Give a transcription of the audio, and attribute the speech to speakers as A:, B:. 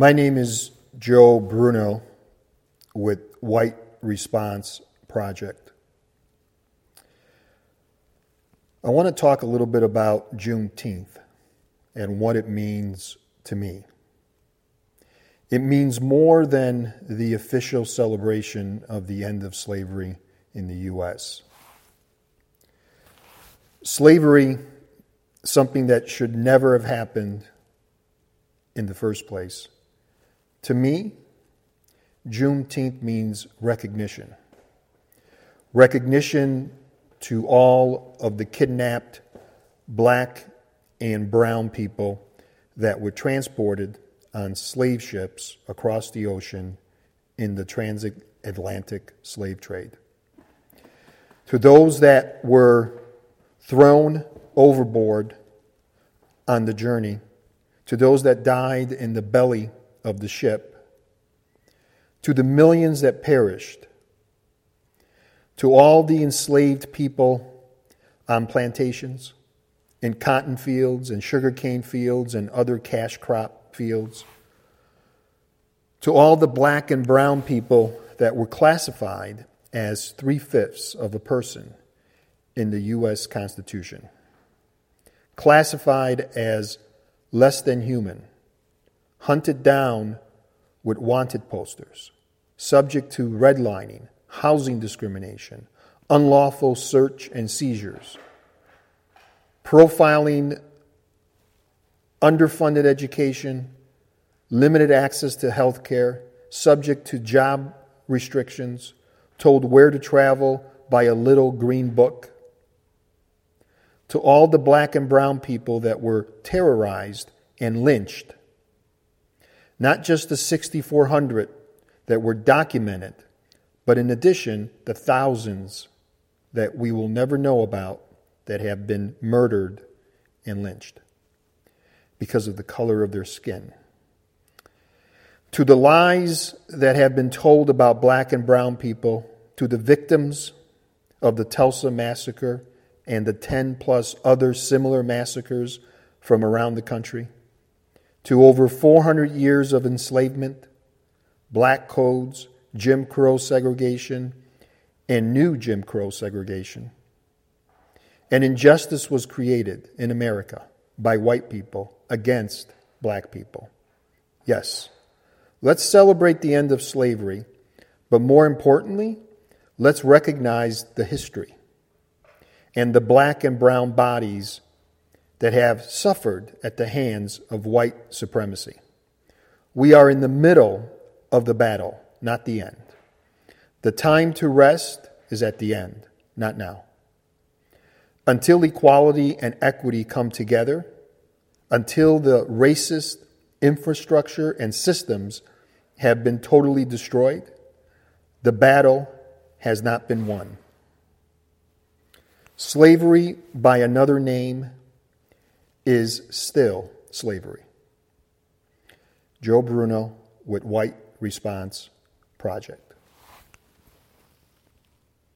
A: My name is Joe Bruno with White Response Project. I want to talk a little bit about Juneteenth and what it means to me. It means more than the official celebration of the end of slavery in the U.S. Slavery, something that should never have happened in the first place to me, Juneteenth means recognition. Recognition to all of the kidnapped black and brown people that were transported on slave ships across the ocean in the transatlantic slave trade. To those that were thrown overboard on the journey, to those that died in the belly of the ship, to the millions that perished, to all the enslaved people on plantations, in cotton fields and sugarcane fields and other cash crop fields, to all the black and brown people that were classified as three fifths of a person in the U.S. Constitution, classified as less than human hunted down with wanted posters, subject to redlining, housing discrimination, unlawful search and seizures, profiling, underfunded education, limited access to health care, subject to job restrictions, told where to travel by a little green book. To all the black and brown people that were terrorized and lynched not just the 6,400 that were documented, but in addition, the thousands that we will never know about that have been murdered and lynched because of the color of their skin. To the lies that have been told about black and brown people, to the victims of the Tulsa massacre and the 10 plus other similar massacres from around the country to over 400 years of enslavement, black codes, Jim Crow segregation, and new Jim Crow segregation. An injustice was created in America by white people against black people. Yes, let's celebrate the end of slavery, but more importantly, let's recognize the history and the black and brown bodies that have suffered at the hands of white supremacy. We are in the middle of the battle, not the end. The time to rest is at the end, not now. Until equality and equity come together, until the racist infrastructure and systems have been totally destroyed, the battle has not been won. Slavery, by another name, is still slavery. Joe Bruno with White Response Project.